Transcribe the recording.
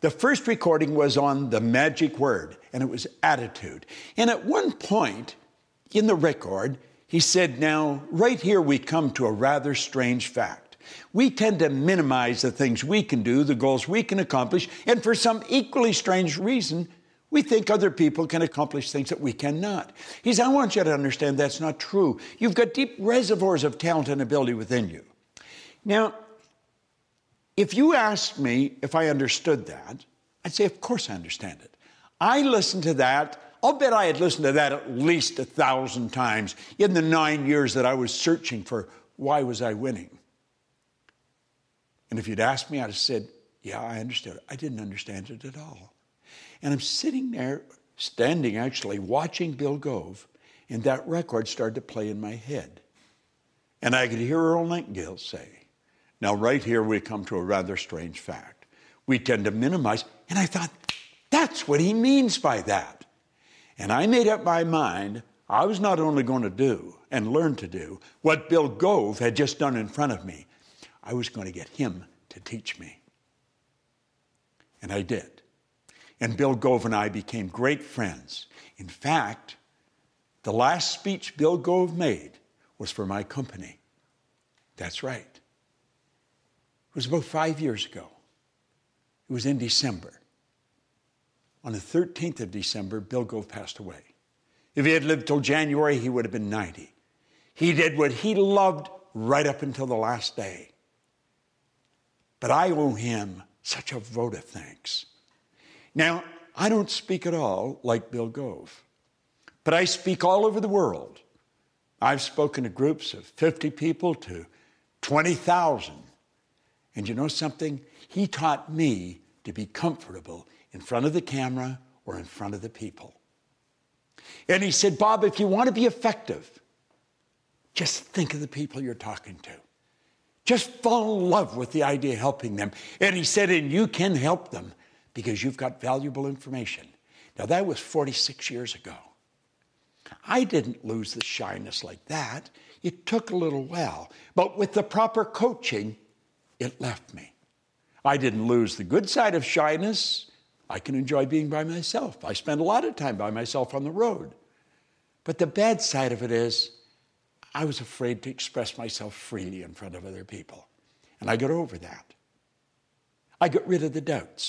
The first recording was on the magic word, and it was attitude. And at one point in the record, he said, Now, right here we come to a rather strange fact. We tend to minimize the things we can do, the goals we can accomplish, and for some equally strange reason, we think other people can accomplish things that we cannot. He says, I want you to understand that's not true. You've got deep reservoirs of talent and ability within you. Now, if you asked me if I understood that, I'd say, Of course I understand it. I listened to that. I'll bet I had listened to that at least a thousand times in the nine years that I was searching for why was I winning. And if you'd asked me, I'd have said, Yeah, I understood it. I didn't understand it at all. And I'm sitting there, standing actually, watching Bill Gove, and that record started to play in my head. And I could hear Earl Nightingale say, Now, right here, we come to a rather strange fact. We tend to minimize, and I thought, that's what he means by that. And I made up my mind I was not only going to do and learn to do what Bill Gove had just done in front of me, I was going to get him to teach me. And I did. And Bill Gove and I became great friends. In fact, the last speech Bill Gove made was for my company. That's right. It was about five years ago. It was in December. On the 13th of December, Bill Gove passed away. If he had lived till January, he would have been 90. He did what he loved right up until the last day. But I owe him such a vote of thanks. Now, I don't speak at all like Bill Gove, but I speak all over the world. I've spoken to groups of 50 people to 20,000. And you know something? He taught me to be comfortable in front of the camera or in front of the people. And he said, Bob, if you want to be effective, just think of the people you're talking to. Just fall in love with the idea of helping them. And he said, and you can help them because you've got valuable information. Now, that was 46 years ago. I didn't lose the shyness like that. It took a little while, but with the proper coaching, it left me. I didn't lose the good side of shyness. I can enjoy being by myself. I spend a lot of time by myself on the road. But the bad side of it is, I was afraid to express myself freely in front of other people. And I got over that. I got rid of the doubts.